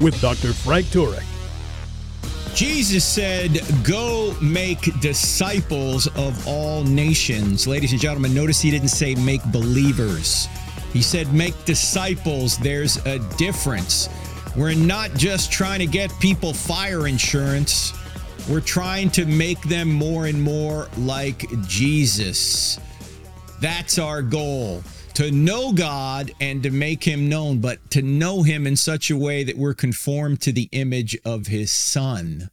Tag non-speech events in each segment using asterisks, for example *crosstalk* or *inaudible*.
with Dr. Frank Turek. Jesus said, Go make disciples of all nations. Ladies and gentlemen, notice he didn't say make believers. He said make disciples. There's a difference. We're not just trying to get people fire insurance, we're trying to make them more and more like Jesus. That's our goal to know God and to make him known, but to know him in such a way that we're conformed to the image of his son.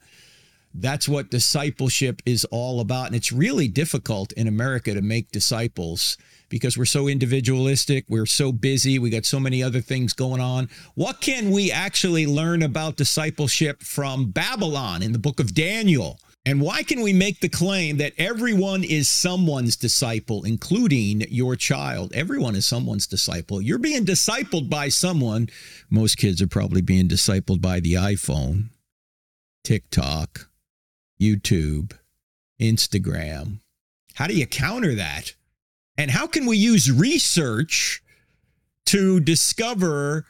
That's what discipleship is all about. And it's really difficult in America to make disciples because we're so individualistic, we're so busy, we got so many other things going on. What can we actually learn about discipleship from Babylon in the book of Daniel? And why can we make the claim that everyone is someone's disciple, including your child? Everyone is someone's disciple. You're being discipled by someone. Most kids are probably being discipled by the iPhone, TikTok, YouTube, Instagram. How do you counter that? And how can we use research to discover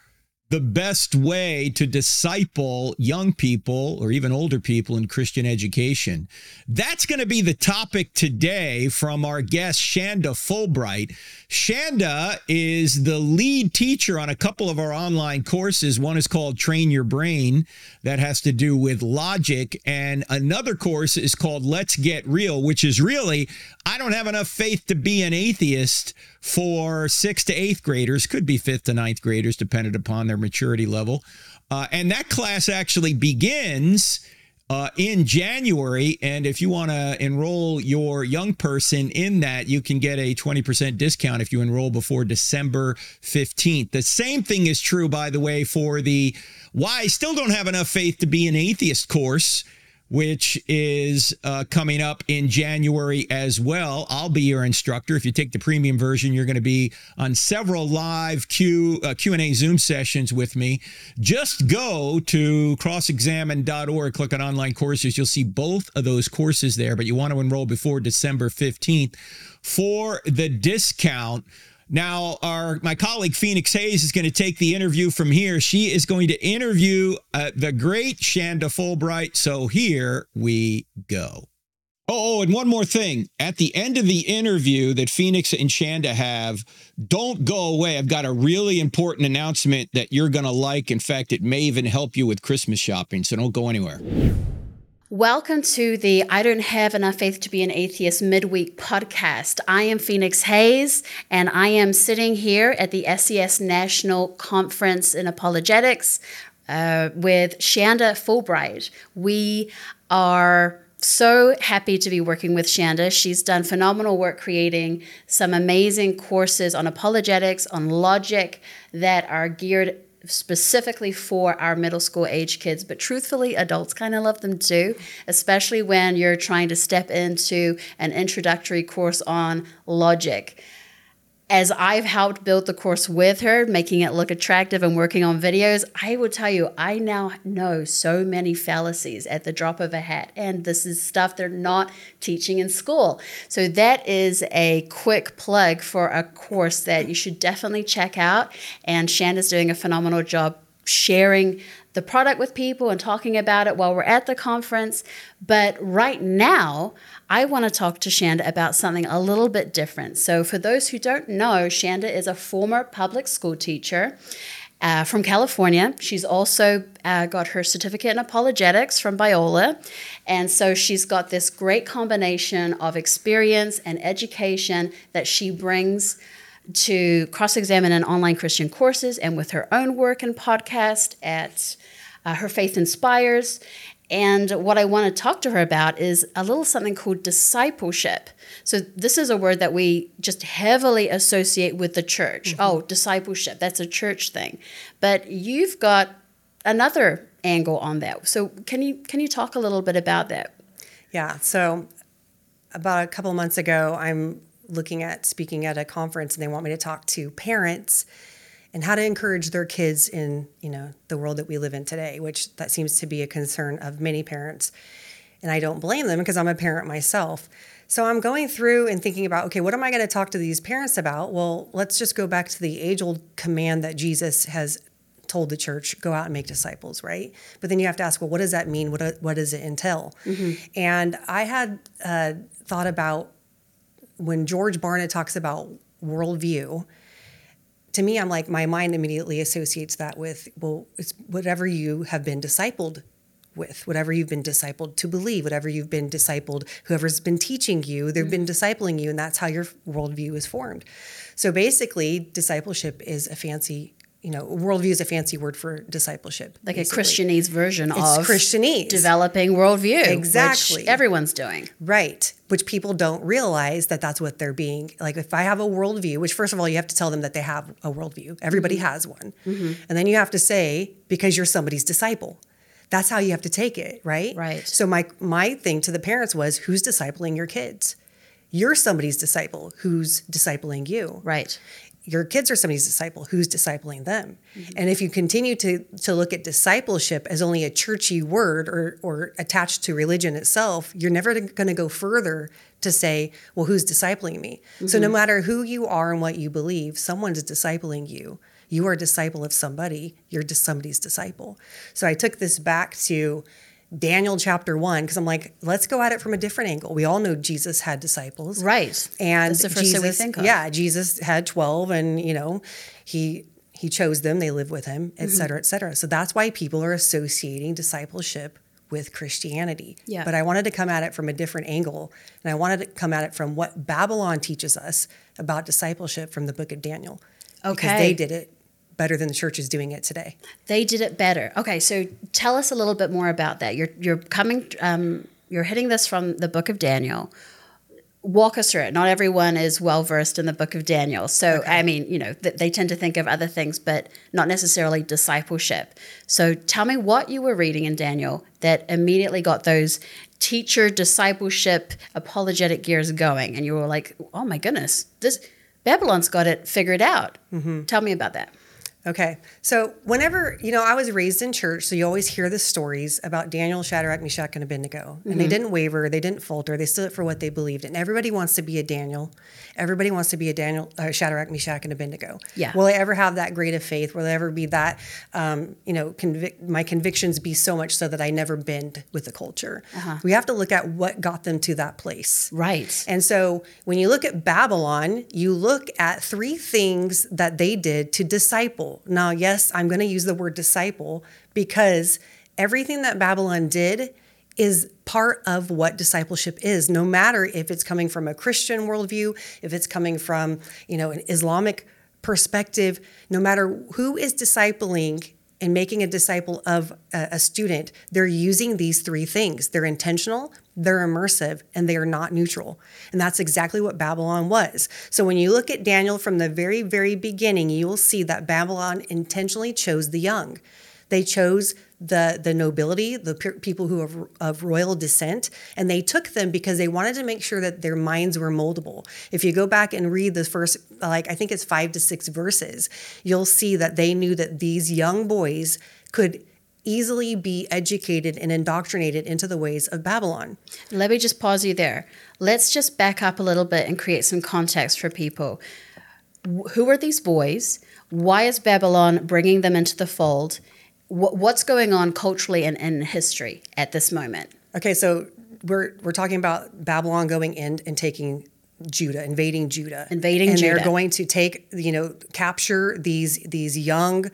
the best way to disciple young people or even older people in Christian education. That's going to be the topic today from our guest, Shanda Fulbright. Shanda is the lead teacher on a couple of our online courses. One is called Train Your Brain, that has to do with logic. And another course is called Let's Get Real, which is really, I don't have enough faith to be an atheist for sixth to eighth graders, could be fifth to ninth graders, dependent upon their maturity level. Uh, and that class actually begins uh, in January. And if you want to enroll your young person in that, you can get a 20% discount if you enroll before December 15th. The same thing is true, by the way, for the Why I Still Don't Have Enough Faith to Be an Atheist course which is uh, coming up in January as well. I'll be your instructor. If you take the premium version, you're going to be on several live Q uh, Q&A Zoom sessions with me. Just go to crossexamine.org, click on online courses. You'll see both of those courses there, but you want to enroll before December 15th for the discount. Now, our my colleague Phoenix Hayes is going to take the interview from here. She is going to interview uh, the great Shanda Fulbright. So here we go. Oh, and one more thing. At the end of the interview that Phoenix and Shanda have, don't go away. I've got a really important announcement that you're going to like. In fact, it may even help you with Christmas shopping. So don't go anywhere. Welcome to the I Don't Have Enough Faith to Be an Atheist midweek podcast. I am Phoenix Hayes, and I am sitting here at the SES National Conference in Apologetics uh, with Shanda Fulbright. We are so happy to be working with Shanda. She's done phenomenal work creating some amazing courses on apologetics, on logic that are geared specifically for our middle school age kids, but truthfully, adults kind of love them too, especially when you're trying to step into an introductory course on logic as I've helped build the course with her, making it look attractive and working on videos, I will tell you, I now know so many fallacies at the drop of a hat. And this is stuff they're not teaching in school. So that is a quick plug for a course that you should definitely check out. And Shanda's doing a phenomenal job sharing the product with people and talking about it while we're at the conference. But right now, I want to talk to Shanda about something a little bit different. So, for those who don't know, Shanda is a former public school teacher. Uh, from California. She's also uh, got her certificate in apologetics from Biola. And so she's got this great combination of experience and education that she brings to cross examine in online Christian courses and with her own work and podcast at uh, Her Faith Inspires. And what I want to talk to her about is a little something called discipleship. So, this is a word that we just heavily associate with the church. Mm-hmm. Oh, discipleship, that's a church thing. But you've got another angle on that. So can you can you talk a little bit about that? Yeah. So about a couple months ago, I'm looking at speaking at a conference, and they want me to talk to parents and how to encourage their kids in you know the world that we live in today, which that seems to be a concern of many parents. And I don't blame them because I'm a parent myself. So I'm going through and thinking about, okay, what am I going to talk to these parents about? Well, let's just go back to the age old command that Jesus has told the church go out and make disciples right but then you have to ask well what does that mean what, what does it entail mm-hmm. and i had uh, thought about when george barna talks about worldview to me i'm like my mind immediately associates that with well it's whatever you have been discipled with whatever you've been discipled to believe whatever you've been discipled whoever's been teaching you they've mm-hmm. been discipling you and that's how your worldview is formed so basically discipleship is a fancy you know, worldview is a fancy word for discipleship. Like basically. a Christianese version it's of Christianese. developing worldview. Exactly. everyone's doing. Right. Which people don't realize that that's what they're being. Like if I have a worldview, which first of all, you have to tell them that they have a worldview. Everybody mm-hmm. has one. Mm-hmm. And then you have to say, because you're somebody's disciple. That's how you have to take it, right? Right. So my my thing to the parents was, who's discipling your kids? You're somebody's disciple who's discipling you. Right your kids are somebody's disciple who's discipling them mm-hmm. and if you continue to to look at discipleship as only a churchy word or or attached to religion itself you're never going to go further to say well who's discipling me mm-hmm. so no mm-hmm. matter who you are and what you believe someone's discipling you you are a disciple of somebody you're just somebody's disciple so i took this back to Daniel chapter one because I'm like, let's go at it from a different angle. We all know Jesus had disciples, right? And That's the first Jesus, thing we think of. yeah, Jesus had twelve, and you know, he he chose them, they live with him, et mm-hmm. cetera, et cetera. So that's why people are associating discipleship with Christianity. Yeah. But I wanted to come at it from a different angle, and I wanted to come at it from what Babylon teaches us about discipleship from the book of Daniel. Okay. Because they did it better than the church is doing it today. They did it better. Okay, so tell us a little bit more about that. You're you're coming um, you're hitting this from the book of Daniel. Walk us through it. Not everyone is well versed in the book of Daniel. So, okay. I mean, you know, th- they tend to think of other things, but not necessarily discipleship. So, tell me what you were reading in Daniel that immediately got those teacher discipleship apologetic gears going. And you were like, oh my goodness, this Babylon's got it figured out. Mm-hmm. Tell me about that. Okay. So, whenever, you know, I was raised in church, so you always hear the stories about Daniel, Shadrach, Meshach, and Abednego. And mm-hmm. they didn't waver, they didn't falter, they stood up for what they believed. And everybody wants to be a Daniel. Everybody wants to be a Daniel, uh, Shadrach, Meshach, and Abednego. Yeah. Will I ever have that great of faith? Will I ever be that, um, you know, convic- my convictions be so much so that I never bend with the culture? Uh-huh. We have to look at what got them to that place. Right. And so, when you look at Babylon, you look at three things that they did to disciple now, yes, I'm going to use the word disciple because everything that Babylon did is part of what discipleship is, no matter if it's coming from a Christian worldview, if it's coming from, you know, an Islamic perspective, no matter who is discipling and making a disciple of a, a, student, they're using these three things. They're intentional, they're immersive, and they are not neutral. And that's exactly what Babylon was. So when you look at Daniel from the very, very beginning, you will see that Babylon intentionally chose the young. They chose the the nobility, the people who are of royal descent, and they took them because they wanted to make sure that their minds were moldable. If you go back and read the first, like I think it's five to six verses, you'll see that they knew that these young boys could easily be educated and indoctrinated into the ways of Babylon. Let me just pause you there. Let's just back up a little bit and create some context for people. Who are these boys? Why is Babylon bringing them into the fold? What's going on culturally and in history at this moment? Okay, so we're we're talking about Babylon going in and taking Judah, invading Judah, invading Judah and Judah. they're going to take you know capture these these young.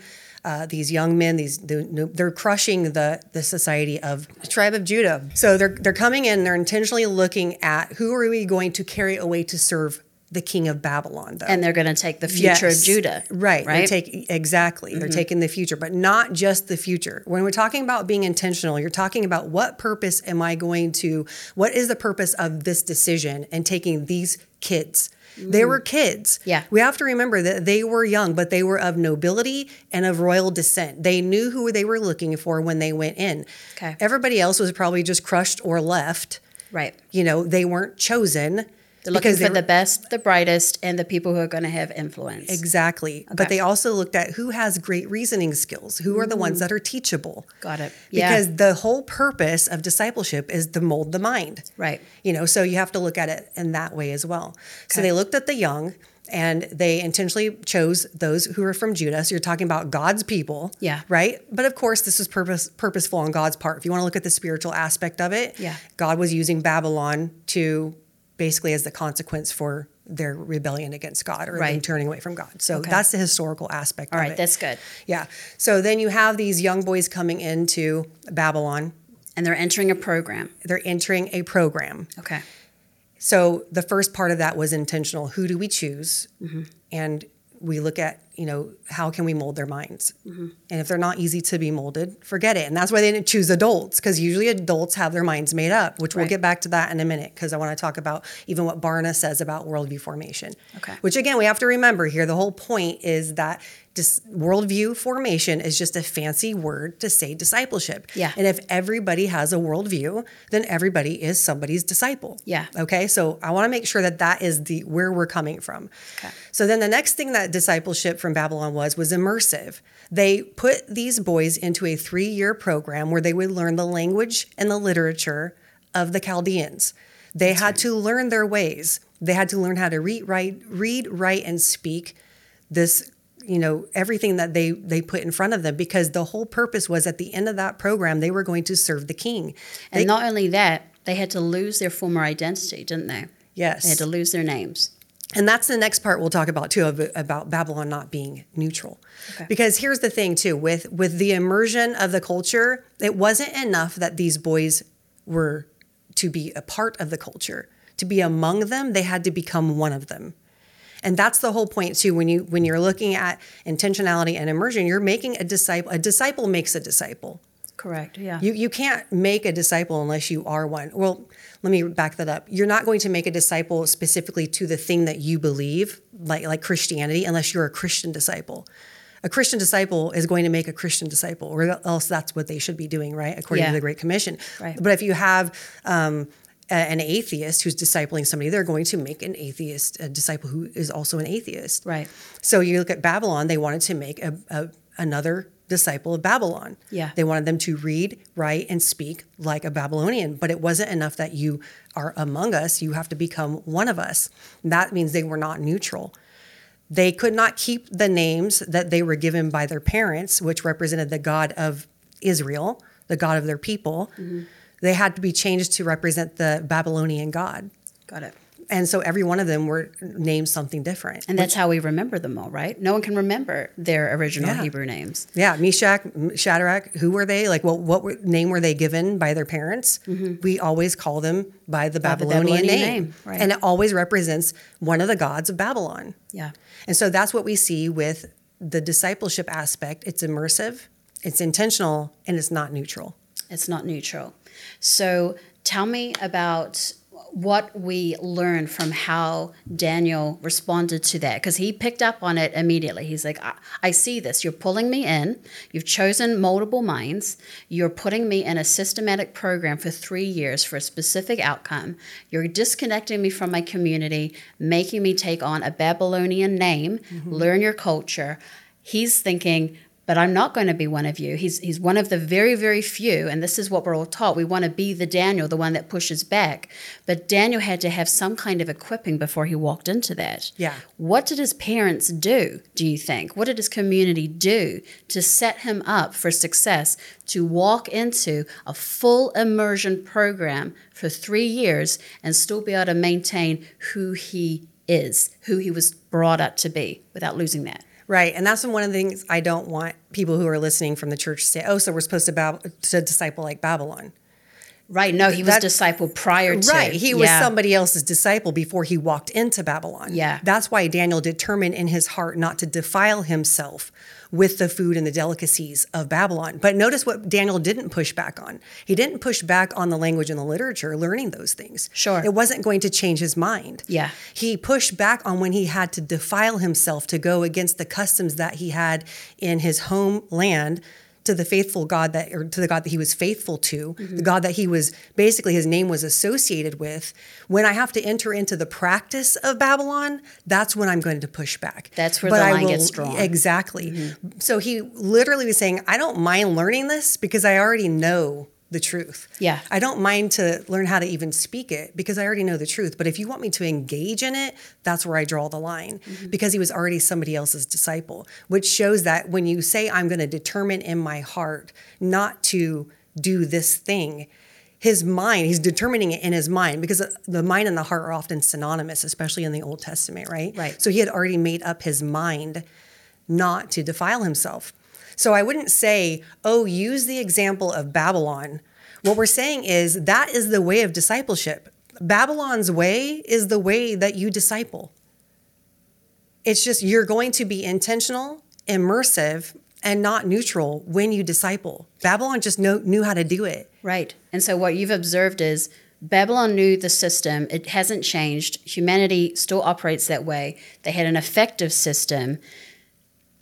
Uh, these young men, these they're crushing the the society of the tribe of Judah. So they're they're coming in. They're intentionally looking at who are we going to carry away to serve the king of Babylon, though. And they're going to take the future Yes. of Judah. Right. Right. Take, exactly. They're mm-hmm. taking the future, but not just the future. When we're talking about being intentional, you're talking about what purpose am I going to, what is the purpose of this decision and taking these kids? They mm. were kids. Yeah. We have to remember that they were young, but they were of nobility and of royal descent. They knew who they were looking for when they went in. Okay. Everybody else was probably just crushed or left. right. You know, they weren't chosen. They're looking because for they the best, the brightest, and the people who are going to have influence. Exactly. But they also looked at who has great reasoning skills, who are the ones mm. that are teachable. Got it. Yeah. Because the whole purpose of discipleship is to mold the mind. Right. You know, so you have to look at it in that way as well. So they looked at the young and they intentionally chose those who were from Judah. So you're talking about God's people. Yeah. Right? But of course, this was purpose purposeful on God's part. If you want to look at the spiritual aspect of it, Yeah. God was using Babylon to basically as the consequence for their rebellion against God or Right. turning away from God. So Okay. that's the historical aspect All right. it. That's good. yeah. So then you have these young boys coming into Babylon. And they're entering a program. They're entering a program. Okay. So the first part of that was intentional. Who do we choose? Mm-hmm. And we look at, you know, how can we mold their minds? Mm-hmm. And if they're not easy to be molded, forget it. And that's why they didn't choose adults, because usually adults have their minds made up, which we'll get back to that in a minute, because I want to talk about even what Barna says about worldview formation. Okay. Which again, we have to remember here the whole point is that dis- worldview formation is just a fancy word to say discipleship. Yeah. And if everybody has a worldview, then everybody is somebody's disciple. Yeah. Okay. So I want to make sure that that is the where we're coming from. Okay. So then the next thing that discipleship from Babylon was was immersive. They put these boys into a three year program where they would learn the language and the literature of the Chaldeans. They had to learn their ways. They had to learn how to read, write, read, write, and speak this you know everything that they they put in front of them because the whole purpose was at the end of that program they were going to serve the king And They- not only that, they had to lose their former identity, didn't they? yes They had to lose their names. And that's the next part we'll talk about too of, about Babylon not being neutral. Okay. Because here's the thing too with with the immersion of the culture, it wasn't enough that these boys were to be a part of the culture. To be among them, they had to become one of them. And that's the whole point too when you when you're looking at intentionality and immersion, you're making a disciple a disciple makes a disciple. Correct. Yeah. You you can't make a disciple unless you are one. Well, let me back that up. You're not going to make a disciple specifically to the thing that you believe, like like Christianity, unless you're a Christian disciple. A Christian disciple is going to make a Christian disciple, or else that's what they should be doing, right? According Yeah. to the Great Commission. Right. But if you have um, a- an atheist who's discipling somebody, they're going to make an atheist a disciple who is also an atheist. Right. So you look at Babylon, they wanted to make a, a, another disciple of Babylon. Yeah. They wanted them to read, write, and speak like a Babylonian, but it wasn't enough that you are among us. You have to become one of us. That means they were not neutral. They could not keep the names that they were given by their parents, which represented the God of Israel, the God of their people. Mm-hmm. They had to be changed to represent the Babylonian God. Got it. And so every one of them were named something different. And that's how we remember them all, right? No one can remember their original Yeah. Hebrew names. Yeah, Meshach, Shadrach, who were they? Like, well, what were, name were they given by their parents? We always call them by the Mm-hmm. By the Babylonian, Babylonian name. name, right. And it always represents one of the gods of Babylon. Yeah. And so that's what we see with the discipleship aspect. It's immersive, it's intentional, and it's not neutral. It's not neutral. So tell me about what we learned from how Daniel responded to that because he picked up on it immediately. He's like, I, I see this. You're pulling me in. You've chosen multiple minds. You're putting me in a systematic program for three years for a specific outcome. You're disconnecting me from my community, making me take on a Babylonian name, mm-hmm. learn your culture. He's thinking, but I'm not going to be one of you. He's he's one of the very very few, and this is what we're all taught. We want to be the Daniel, the one that pushes back. But Daniel had to have some kind of equipping before he walked into that. Yeah. What did his parents do? Do you think? What did his community do to set him up for success to walk into a full immersion program for three years and still be able to maintain who he is, who he was brought up to be, without losing that? Right. And that's one of the things I don't want people who are listening from the church to say, oh, so we're supposed to, bab- to disciple like Babylon. Right. No, he was That- discipled prior to. Right. He was Yeah. somebody else's disciple before he walked into Babylon. Yeah. That's why Daniel determined in his heart not to defile himself with the food and the delicacies of Babylon. But notice what Daniel didn't push back on. He didn't push back on the language and the literature, learning those things. Sure. It wasn't going to change his mind. Yeah. He pushed back on when he had to defile himself to go against the customs that he had in his homeland to the faithful God that, or to the God that he was faithful to, Mm-hmm. the God that he was basically his name was associated with. When I have to enter into the practice of Babylon, that's when I'm going to push back. That's where But the I line gets drawn. Mm-hmm. Exactly. So he literally was saying, I don't mind learning this because I already know the truth. Yeah. I don't mind to learn how to even speak it because I already know the truth. But if you want me to engage in it, that's where I draw the line Mm-hmm. because he was already somebody else's disciple, which shows that when you say, I'm going to determine in my heart not to do this thing, his mind, he's determining it in his mind because the mind and the heart are often synonymous, especially in the Old Testament, right? Right. So he had already made up his mind not to defile himself. So I wouldn't say, oh, use the example of Babylon. What we're saying is that is the way of discipleship. Babylon's way is the way that you disciple. It's just you're going to be intentional, immersive, and not neutral when you disciple. Babylon just know, knew how to do it. Right. And so what you've observed is Babylon knew the system. It hasn't changed. Humanity still operates that way. They had an effective system.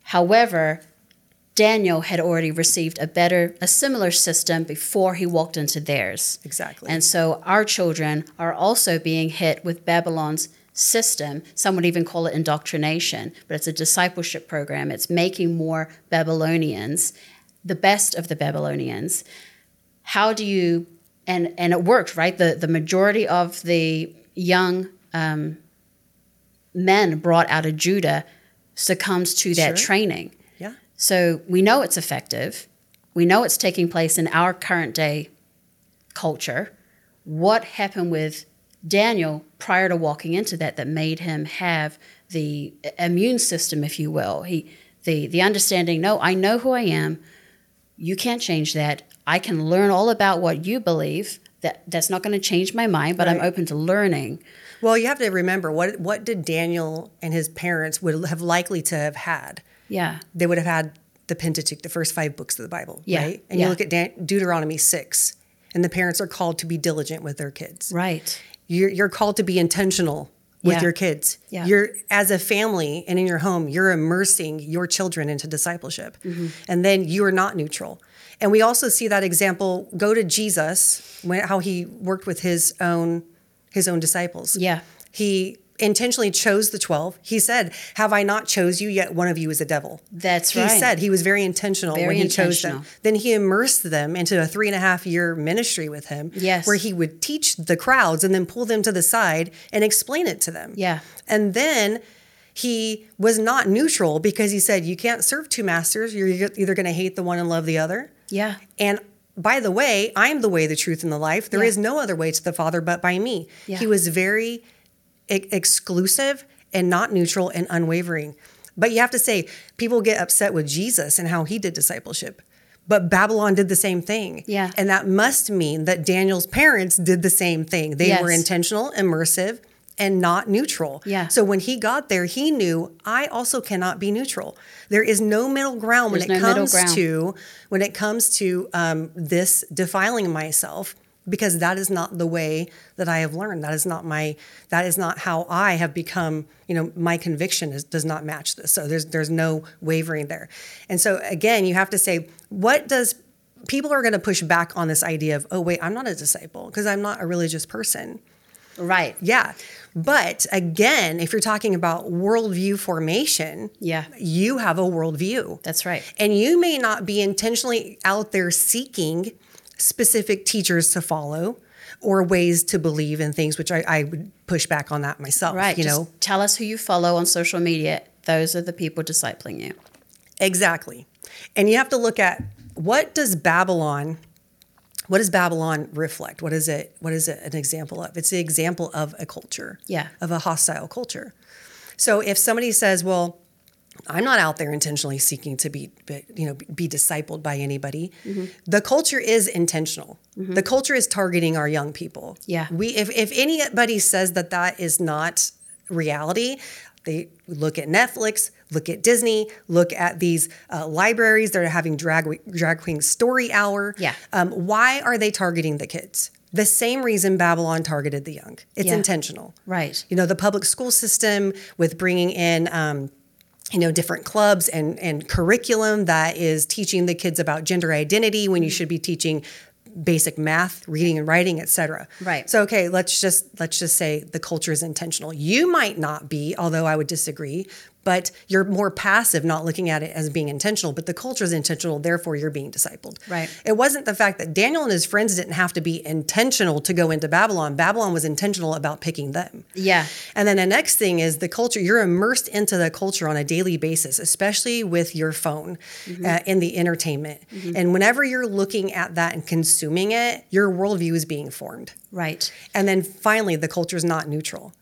However, Daniel had already received a better, a similar system before he walked into theirs. Exactly. And so our children are also being hit with Babylon's system. Some would even call it indoctrination, but it's a discipleship program. It's making more Babylonians, the best of the Babylonians. How do you and and it worked, right? The the majority of the young um, men brought out of Judah succumbs to that Sure. training. So we know it's effective. We know it's taking place in our current day culture. What happened with Daniel prior to walking into that that made him have the immune system, if you will? He the the understanding, no, I know who I am. You can't change that. I can learn all about what you believe. That that's not going to change my mind, but I'm open to learning. Well, you have to remember what what did Daniel and his parents would have likely to have had? Yeah. they would have had the Pentateuch, the first five books of the Bible, Yeah, right? And yeah. you look at Dan- Deuteronomy 6, and the parents are called to be diligent with their kids. Right. You're, you're called to be intentional with Yeah. your kids. Yeah. You're, as a family and in your home, you're immersing your children into discipleship. Mm-hmm. And then you are not neutral. And we also see that example go to Jesus, when, how he worked with his own his own disciples. Yeah. He intentionally chose the 12. He said, Have I not chose you yet? One of you is a devil. That's he right. He said he was very intentional Very when he chose them. Then he immersed them into a three and a half year ministry with him, Yes. where he would teach the crowds and then pull them to the side and explain it to them. Yeah. And then he was not neutral because he said, You can't serve two masters. You're either going to hate the one and love the other. Yeah. And by the way, I'm the way, the truth, and the life. There Yeah. is no other way to the Father but by me. Yeah. He was very e- exclusive and not neutral and unwavering. But you have to say, people get upset with Jesus and how he did discipleship. But Babylon did the same thing. Yeah. And that must mean that Daniel's parents did the same thing. They were intentional, immersive, and not neutral. Yeah. So when he got there, he knew I also cannot be neutral. There is no middle ground when it no comes to when it comes to um, this defiling myself because that is not the way that I have learned. That is not my. That is not how I have become. You know, my conviction is, does not match this. So there's there's no wavering there. And so again, you have to say what does people are going to push back on this idea of oh wait I'm not a disciple because I'm not a religious person. Right. Yeah. But again, if you're talking about worldview formation, Yeah. you have a worldview. That's right. And you may not be intentionally out there seeking specific teachers to follow or ways to believe in things, which I, I would push back on that myself. Right. You Just know, tell us who you follow on social media. Those are the people discipling you. exactly. And you have to look at what does Babylon, what does Babylon reflect? What is it? What is it an example of? It's the example of a culture. Yeah. Of a hostile culture. So if somebody says, well, I'm not out there intentionally seeking to be, be you know, be discipled by anybody. The culture is intentional. The culture is targeting our young people. Yeah. We if if anybody says that that is not reality, they look at Netflix, look at Disney, look at these uh, libraries that are having drag drag queen story hour. Yeah. Um, why are they targeting the kids? The same reason Babylon targeted the young. It's Yeah. intentional. Right. You know, the public school system with bringing in. Um, you know different clubs and and curriculum that is teaching the kids about gender identity when you mm-hmm. should be teaching basic math reading and writing etc Right. so okay let's just let's just say the culture is intentional. You might not be although i would disagree but you're more passive not looking at it as being intentional but the culture is intentional therefore you're being discipled Right. it wasn't the fact that daniel and his friends didn't have to be intentional to go into babylon babylon was intentional about picking them Yeah. and then the next thing is the culture. You're immersed into the culture on a daily basis, especially with your phone uh, in the entertainment. And whenever you're looking at that and consuming it, your worldview is being formed. Right. And then finally, the culture is not neutral.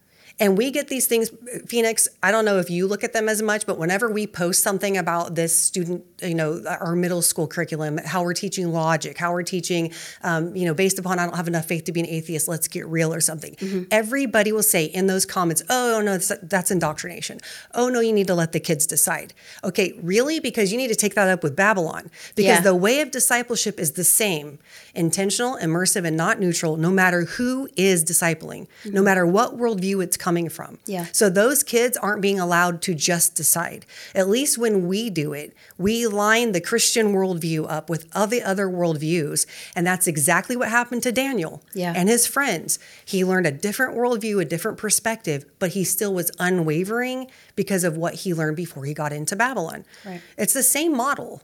And we get these things, Phoenix. I don't know if you look at them as much, but whenever we post something about this student, you know, our middle school curriculum, how we're teaching logic, how we're teaching, um, you know, based upon I don't have enough faith to be an atheist, let's get real or something. Everybody will say in those comments, oh, no, that's, that's indoctrination. Oh, no, you need to let the kids decide. Okay, really? Because you need to take that up with Babylon. Because Yeah. the way of discipleship is the same intentional, immersive, and not neutral, no matter who is discipling, no matter what worldview it's coming from. Yeah. So those kids aren't being allowed to just decide. At least when we do it, we line the Christian worldview up with other other worldviews. And that's exactly what happened to Daniel Yeah. and his friends. He learned a different worldview, a different perspective, but he still was unwavering because of what he learned before he got into Babylon. Right. It's the same model.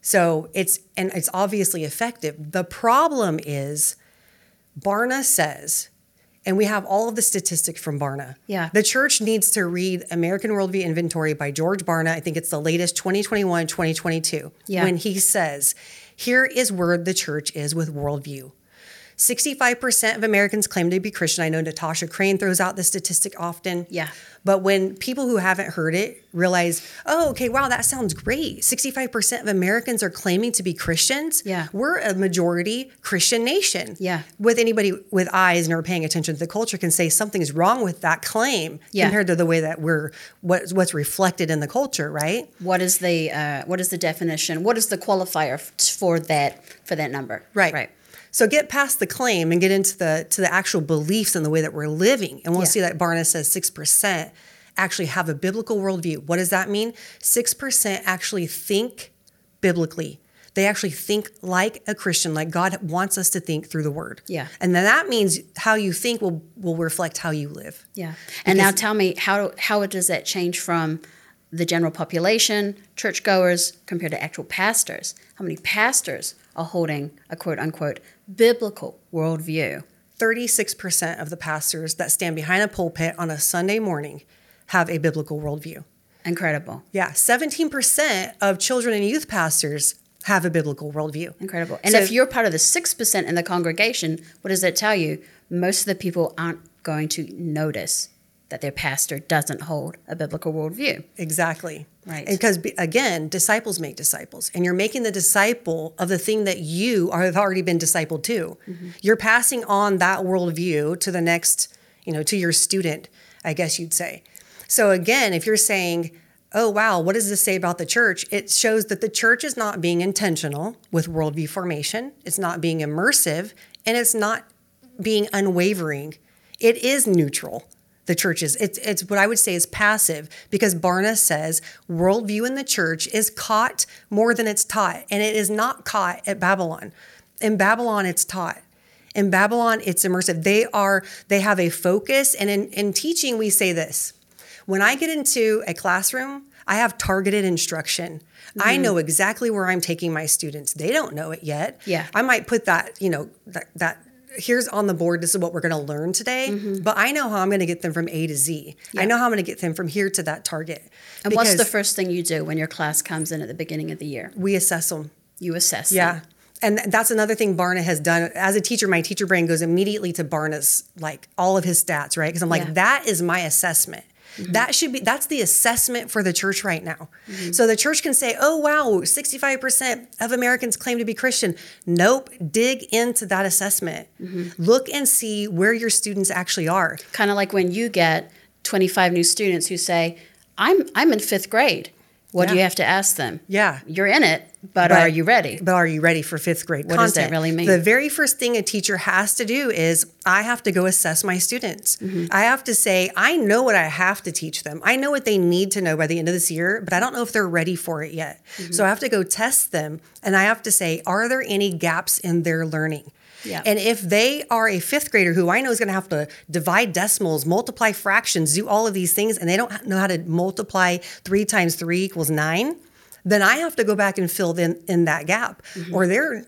So it's and it's obviously effective. The problem is Barna says, and we have all of the statistics from Barna. Yeah. The church needs to read American Worldview Inventory by George Barna. I think it's the latest 2021, 2022. Yeah. When he says, here is where the church is with worldview. 65% of Americans claim to be Christian. I know Natasha Crain throws out the statistic often. Yeah. But when people who haven't heard it realize, oh, okay, wow, that sounds great. 65% of Americans are claiming to be Christians. Yeah. We're a majority Christian nation. Yeah. With anybody with eyes and are paying attention to the culture can say something's wrong with that claim Yeah. compared to the way that we're what, what's reflected in the culture, right? What is the uh, what is the definition? What is the qualifier for that for that number? Right. Right. So get past the claim and get into the to the actual beliefs and the way that we're living. And we'll Yeah. see that Barna says six percent actually have a biblical worldview. What does that mean? Six percent actually think biblically. They actually think like a Christian, like God wants us to think through the word. Yeah. And then that means how you think will will reflect how you live. Yeah. And now tell me how how does that change from the general population, churchgoers, compared to actual pastors? How many pastors are holding a quote unquote biblical worldview? 36% of the pastors that stand behind a pulpit on a Sunday morning have a biblical worldview. Incredible. Yeah, 17% of children and youth pastors have a biblical worldview. Incredible. And So- if you're part of the 6% in the congregation, what does that tell you? Most of the people aren't going to notice that their pastor doesn't hold a biblical worldview. Exactly. Right. Because again, disciples make disciples, and you're making the disciple of the thing that you are, have already been discipled to. Mm-hmm. You're passing on that worldview to the next, you know, to your student, I guess you'd say. So again, if you're saying, oh, wow, what does this say about the church? It shows that the church is not being intentional with worldview formation, it's not being immersive, and it's not being unwavering. It is neutral. The churches. It's, it's what I would say is passive because Barna says worldview in the church is caught more than it's taught, and it is not caught at Babylon. In Babylon, it's taught. In Babylon, it's immersive. They are they have a focus, and in, in teaching, we say this: when I get into a classroom, I have targeted instruction. I mm-hmm. know exactly where I'm taking my students. They don't know it yet. Yeah. I might put that, you know, that, that here's on the board, this is what we're going to learn today. Mm-hmm. But I know how I'm going to get them from A to Z. I know how I'm going to get them from here to that target. And what's the first thing you do when your class comes in at the beginning of the year? we assess them. You assess. them. Yeah. And that's another thing Barna has done. As a teacher, my teacher brain goes immediately to Barna's, like all of his stats, right? Because I'm like, Yeah. that is my assessment. Mm-hmm. That should be that's the assessment for the church right now. Mm-hmm. So the church can say, "Oh wow, 65% of Americans claim to be Christian." Nope, dig into that assessment. Mm-hmm. Look and see where your students actually are. Kind of like when you get 25 new students who say, I'm, I'm in fifth grade. What do you have to ask them? Yeah. You're in it, but, But- are you ready? But are you ready for fifth grade What does that content? really mean? The very first thing a teacher has to do is I have to go assess my students. Mm-hmm. I have to say, I know what I have to teach them. I know what they need to know by the end of this year, but I don't know if they're ready for it yet. Mm-hmm. So I have to go test them and I have to say, are there any gaps in their learning? Yeah. And if they are a fifth grader who I know is going to have to divide decimals, multiply fractions, do all of these things, and they don't know how to multiply three times three equals nine, then I have to go back and fill in, in that gap. Mm-hmm. Or they're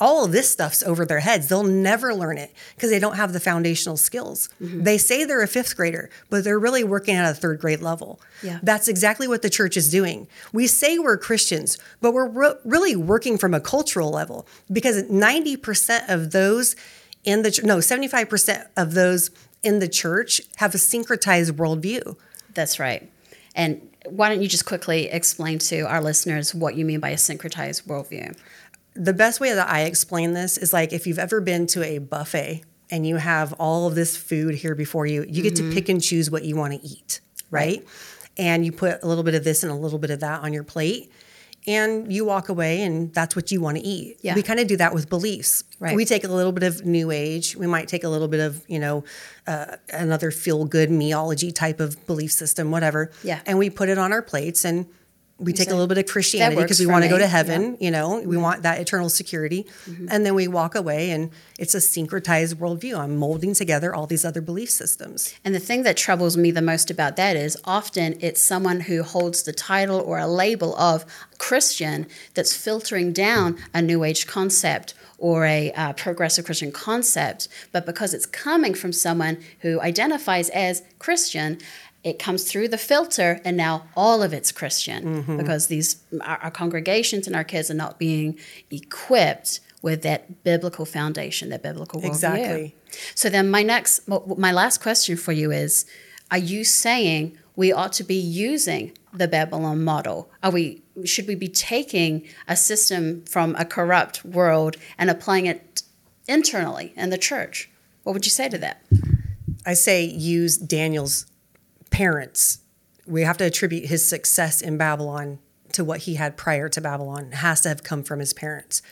all of this stuff's over their heads. They'll never learn it because they don't have the foundational skills. Mm-hmm. They say they're a fifth grader, but they're really working at a third grade level. Yeah. That's exactly what the church is doing. We say we're Christians, but we're re- really working from a cultural level because 90% of those in the no, 75% of those in the church have a syncretized worldview. That's right. And why don't you just quickly explain to our listeners what you mean by a syncretized worldview? The best way that I explain this is like if you've ever been to a buffet and you have all of this food here before you, you get to pick and choose what you want to eat, right? And you put a little bit of this and a little bit of that on your plate. And you walk away, and that's what you want to eat. Yeah. We kind of do that with beliefs. Right. We take a little bit of New Age. We might take a little bit of, you know, uh, another feel good meology type of belief system, whatever. Yeah. And we put it on our plates, and we take a little bit of Christianity because we want to go me." to Yeah. heaven you know we want that eternal security and then we walk away and it's a syncretized worldview i'm molding together all these other belief systems And the thing that troubles me the most about that is often it's someone who holds the title or a label of Christian that's filtering down a New Age concept or a uh, progressive Christian concept. But because it's coming from someone who identifies as Christian, it comes through the filter, and now all of it's Christian mm-hmm. because these our, our congregations and our kids are not being equipped with that biblical foundation, that biblical worldview. Exactly. So then my next my last question for you is are you saying we ought to be using the Babylon model? Are we should we be taking a system from a corrupt world and applying it internally in the church? What would you say to that? i say use daniel's parents. We have to attribute his success in babylon to what he had prior to babylon it has to have come from his parents.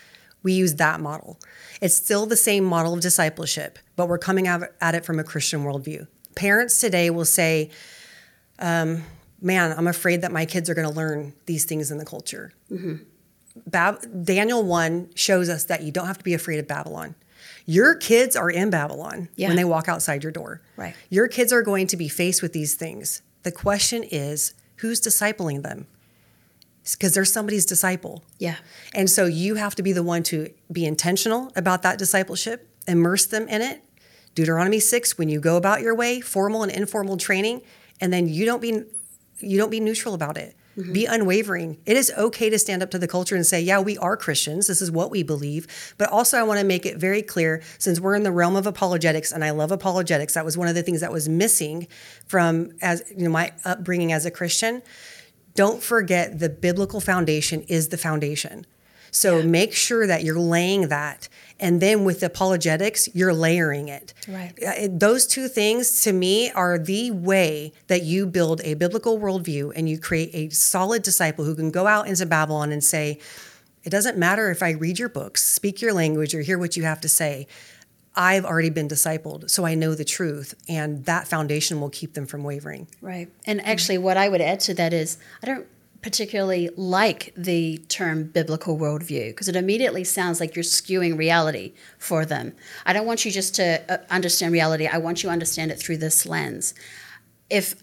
We use that model. It's still the same model of discipleship but we're coming at it from a christian worldview. Parents today will say um, man, I'm afraid that my kids are going to learn these things in the culture. Mm-hmm. Bab- Daniel 1 shows us that you don't have to be afraid of Babylon. Your kids are in Babylon Yeah. when they walk outside your door. Right. Your kids are going to be faced with these things. The question is who's discipling them? Because they're somebody's disciple. Yeah. And so you have to be the one to be intentional about that discipleship, immerse them in it. Deuteronomy 6 when you go about your way, formal and informal training, and then you don't be you don't be neutral about it. Be unwavering. It is okay to stand up to the culture and say, "Yeah, we are Christians. This is what we believe." But also I want to make it very clear since we're in the realm of apologetics and I love apologetics. That was one of the things that was missing from as you know my upbringing as a Christian don't forget the biblical foundation is the foundation. So make sure that you're laying that. And then with apologetics, you're layering it. Right. Uh, Those two things to me are the way that you build a biblical worldview and you create a solid disciple who can go out into Babylon and say, it doesn't matter if I read your books, speak your language, or hear what you have to say. I've already been discipled, so I know the truth, and that foundation will keep them from wavering. Right. And actually, what I would add to that is I don't particularly like the term biblical worldview because it immediately sounds like you're skewing reality for them. I don't want you just to uh, understand reality, I want you to understand it through this lens. If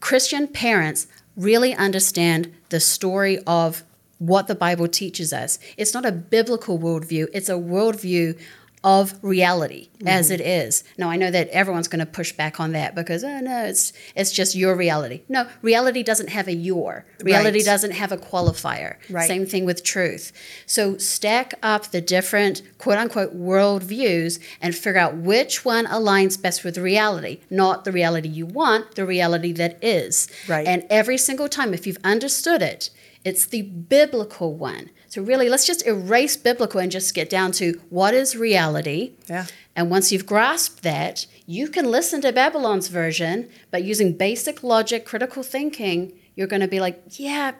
Christian parents really understand the story of what the Bible teaches us, it's not a biblical worldview, it's a worldview of reality as mm-hmm. it is. Now I know that everyone's going to push back on that because oh no, it's it's just your reality. No, reality doesn't have a your. Reality Right. doesn't have a qualifier. Right. Same thing with truth. So stack up the different quote unquote world views and figure out which one aligns best with reality, not the reality you want, the reality that is. Right. And every single time, if you've understood it, it's the biblical one. So really, let's just erase biblical and just get down to what is reality. Yeah. And once you've grasped that, you can listen to Babylon's version, but using basic logic, critical thinking, you're going to be like, yeah,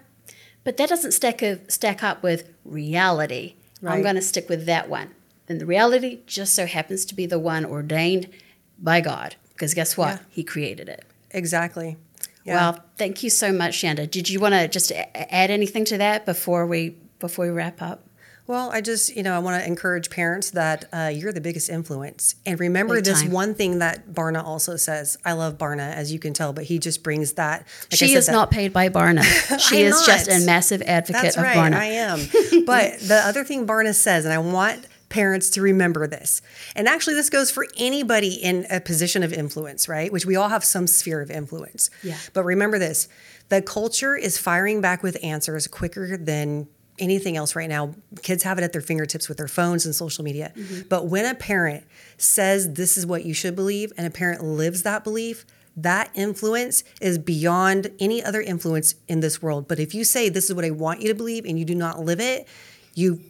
but that doesn't stack, stack up with reality. Right. I'm going to stick with that one. And the reality just so happens to be the one ordained by God. Because guess what? Yeah. He created it. Exactly. Yeah. Well, thank you so much, Shanda. Did you want to just a- add anything to that before we before we wrap up? Well, I just, you know, I want to encourage parents that uh, you're the biggest influence. And remember Big this time. one thing that Barna also says. I love Barna, as you can tell, but he just brings that. like she said, is that- not paid by Barna. *laughs* She is just a massive advocate That's of right, Barna. I am. *laughs* but the other thing Barna says, and I want parents to remember this, and actually this goes for anybody in a position of influence, right? Which we all have some sphere of influence. Yeah. But remember this the culture is firing back with answers quicker than anything else right now. Kids have it at their fingertips with their phones and social media. Mm-hmm. But when a parent says this is what you should believe and a parent lives that belief, that influence is beyond any other influence in this world. But if you say this is what I want you to believe and you do not live it, you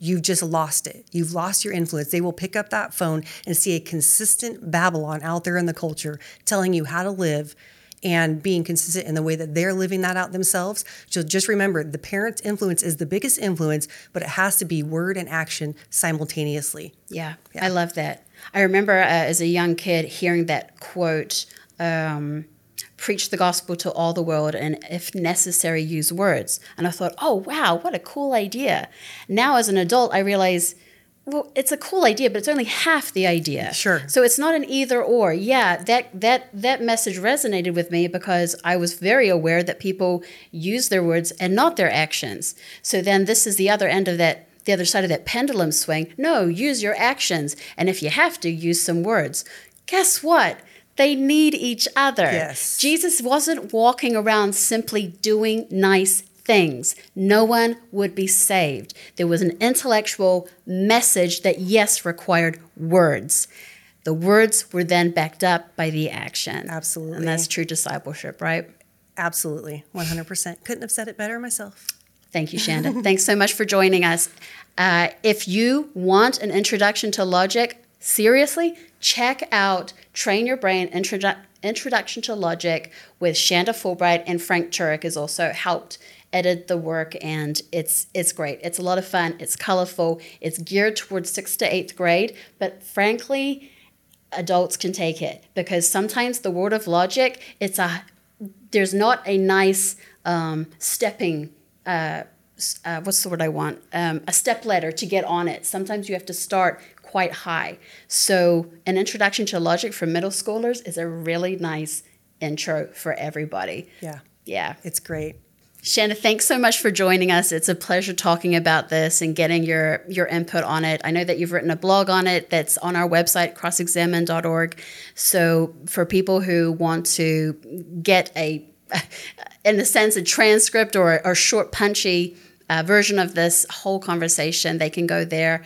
you've just lost it. You've lost your influence. They will pick up that phone and see a consistent Babylon out there in the culture telling you how to live and being consistent in the way that they're living that out themselves. So just remember the parent's influence is the biggest influence, but it has to be word and action simultaneously. Yeah, I love that. I remember uh, as a young kid hearing that quote um, preach the gospel to all the world and, if necessary, use words. And I thought, oh, wow, what a cool idea. Now, as an adult, I realize. Well, it's a cool idea, but it's only half the idea. Sure. So it's not an either or. Yeah, that that that message resonated with me because I was very aware that people use their words and not their actions. So then this is the other end of that the other side of that pendulum swing. No, use your actions. And if you have to, use some words. Guess what? They need each other. Yes. Jesus wasn't walking around simply doing nice things. No one would be saved. There was an intellectual message that, yes, required words. The words were then backed up by the action. Absolutely. And that's true discipleship, right? Absolutely, 100%. Couldn't have said it better myself. Thank you, Shanda. Thanks so much for joining us. Uh, if you want an introduction to logic, seriously, check out Train Your Brain Introdu- Introduction to Logic with Shanda Fulbright and Frank Turek has also helped edit the work and it's it's great. It's a lot of fun. It's colorful. It's geared towards sixth to eighth grade, but frankly, adults can take it because sometimes the word of logic it's a there's not a nice um, stepping uh, uh, what's the word I want um, a step ladder to get on it. Sometimes you have to start quite high. So an introduction to logic for middle schoolers is a really nice intro for everybody. Yeah, Yeah. it's great. Shanda, thanks so much for joining us. It's a pleasure talking about this and getting your your input on it. I know that you've written a blog on it that's on our website, crossexamine.org. So for people who want to get a, *laughs* in a sense, a transcript or a short, punchy uh, version of this whole conversation, they can go there.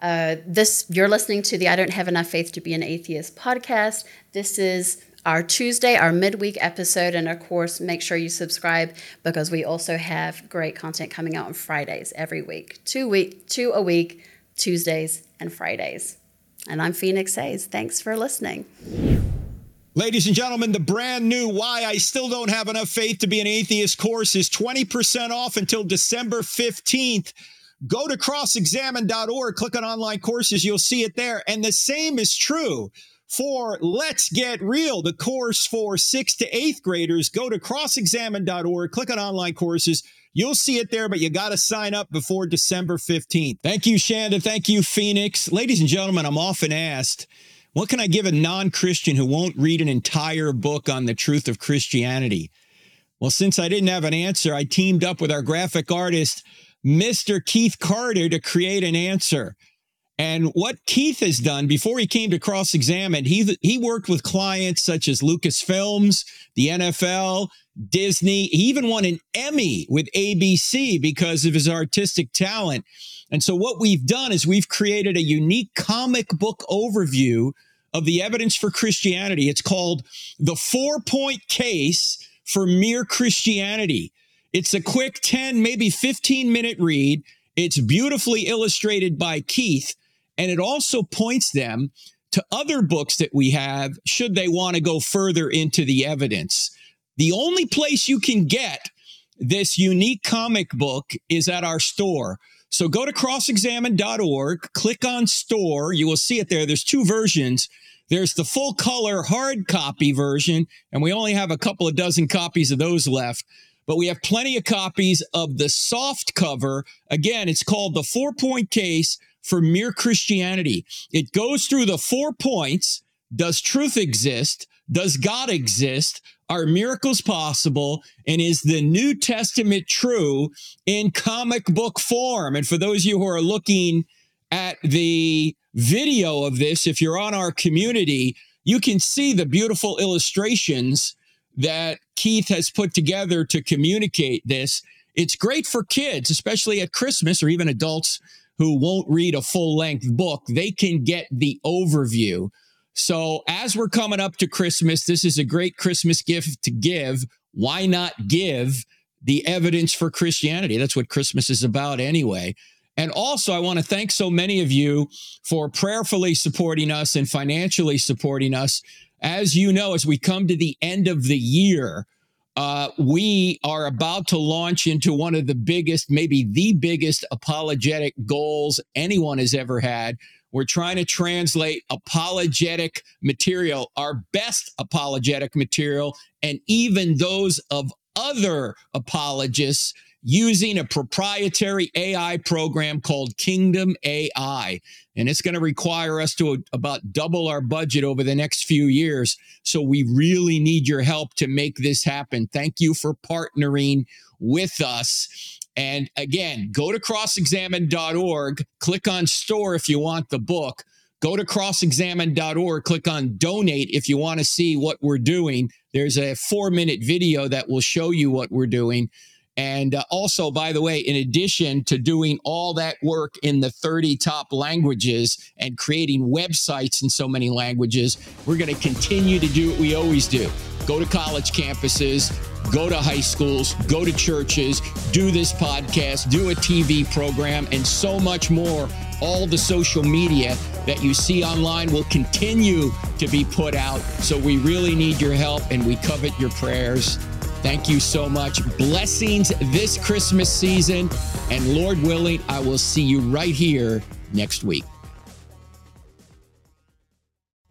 Uh, this you're listening to the I Don't Have Enough Faith to Be an Atheist podcast. This is our Tuesday, our midweek episode, and of course, make sure you subscribe because we also have great content coming out on Fridays every week, two week, two a week, Tuesdays and Fridays. And I'm Phoenix Hayes. Thanks for listening. Ladies and gentlemen, the brand new Why I Still Don't Have Enough Faith to Be an Atheist course is 20% off until December 15th. Go to crossexamine.org, click on online courses, you'll see it there. And the same is true for Let's Get Real, the course for sixth to eighth graders. Go to crossexamine.org, click on online courses. You'll see it there, but you got to sign up before December 15th. Thank you, Shanda. Thank you, Phoenix. Ladies and gentlemen, I'm often asked, what can I give a non Christian who won't read an entire book on the truth of Christianity? Well, since I didn't have an answer, I teamed up with our graphic artist, Mr. Keith Carter, to create an answer. And what Keith has done before he came to cross examine, he he worked with clients such as Lucasfilms, the NFL, Disney. He even won an Emmy with ABC because of his artistic talent. And so what we've done is we've created a unique comic book overview of the evidence for Christianity. It's called The Four Point Case for Mere Christianity. It's a quick 10, maybe 15 minute read. It's beautifully illustrated by Keith, and it also points them to other books that we have should they want to go further into the evidence. The only place you can get this unique comic book is at our store. So go to crossexamine.org, click on store. You will see it there. There's two versions. There's the full color hard copy version, and we only have a couple of dozen copies of those left. But we have plenty of copies of the soft cover. Again, it's called the four point case for mere Christianity. It goes through the four points. Does truth exist? Does God exist? Are miracles possible? And is the New Testament true in comic book form? And for those of you who are looking at the video of this, if you're on our community, you can see the beautiful illustrations that Keith has put together to communicate this. It's great for kids, especially at Christmas or even adults who won't read a full length book. They can get the overview. So, as we're coming up to Christmas, this is a great Christmas gift to give. Why not give the evidence for Christianity? That's what Christmas is about anyway. And also, I want to thank so many of you for prayerfully supporting us and financially supporting us. As you know, as we come to the end of the year, uh, we are about to launch into one of the biggest, maybe the biggest apologetic goals anyone has ever had, we're trying to translate apologetic material, our best apologetic material, and even those of other apologists using a proprietary AI program called Kingdom AI. And it's going to require us to about double our budget over the next few years. So we really need your help to make this happen. Thank you for partnering with us. And again, go to crossexamine.org, click on store if you want the book. Go to crossexamine.org, click on donate if you want to see what we're doing. There's a four minute video that will show you what we're doing. And uh, also, by the way, in addition to doing all that work in the 30 top languages and creating websites in so many languages, we're going to continue to do what we always do go to college campuses, go to high schools, go to churches, do this podcast, do a TV program, and so much more. All the social media that you see online will continue to be put out. So we really need your help and we covet your prayers. Thank you so much. Blessings this Christmas season. And Lord willing, I will see you right here next week.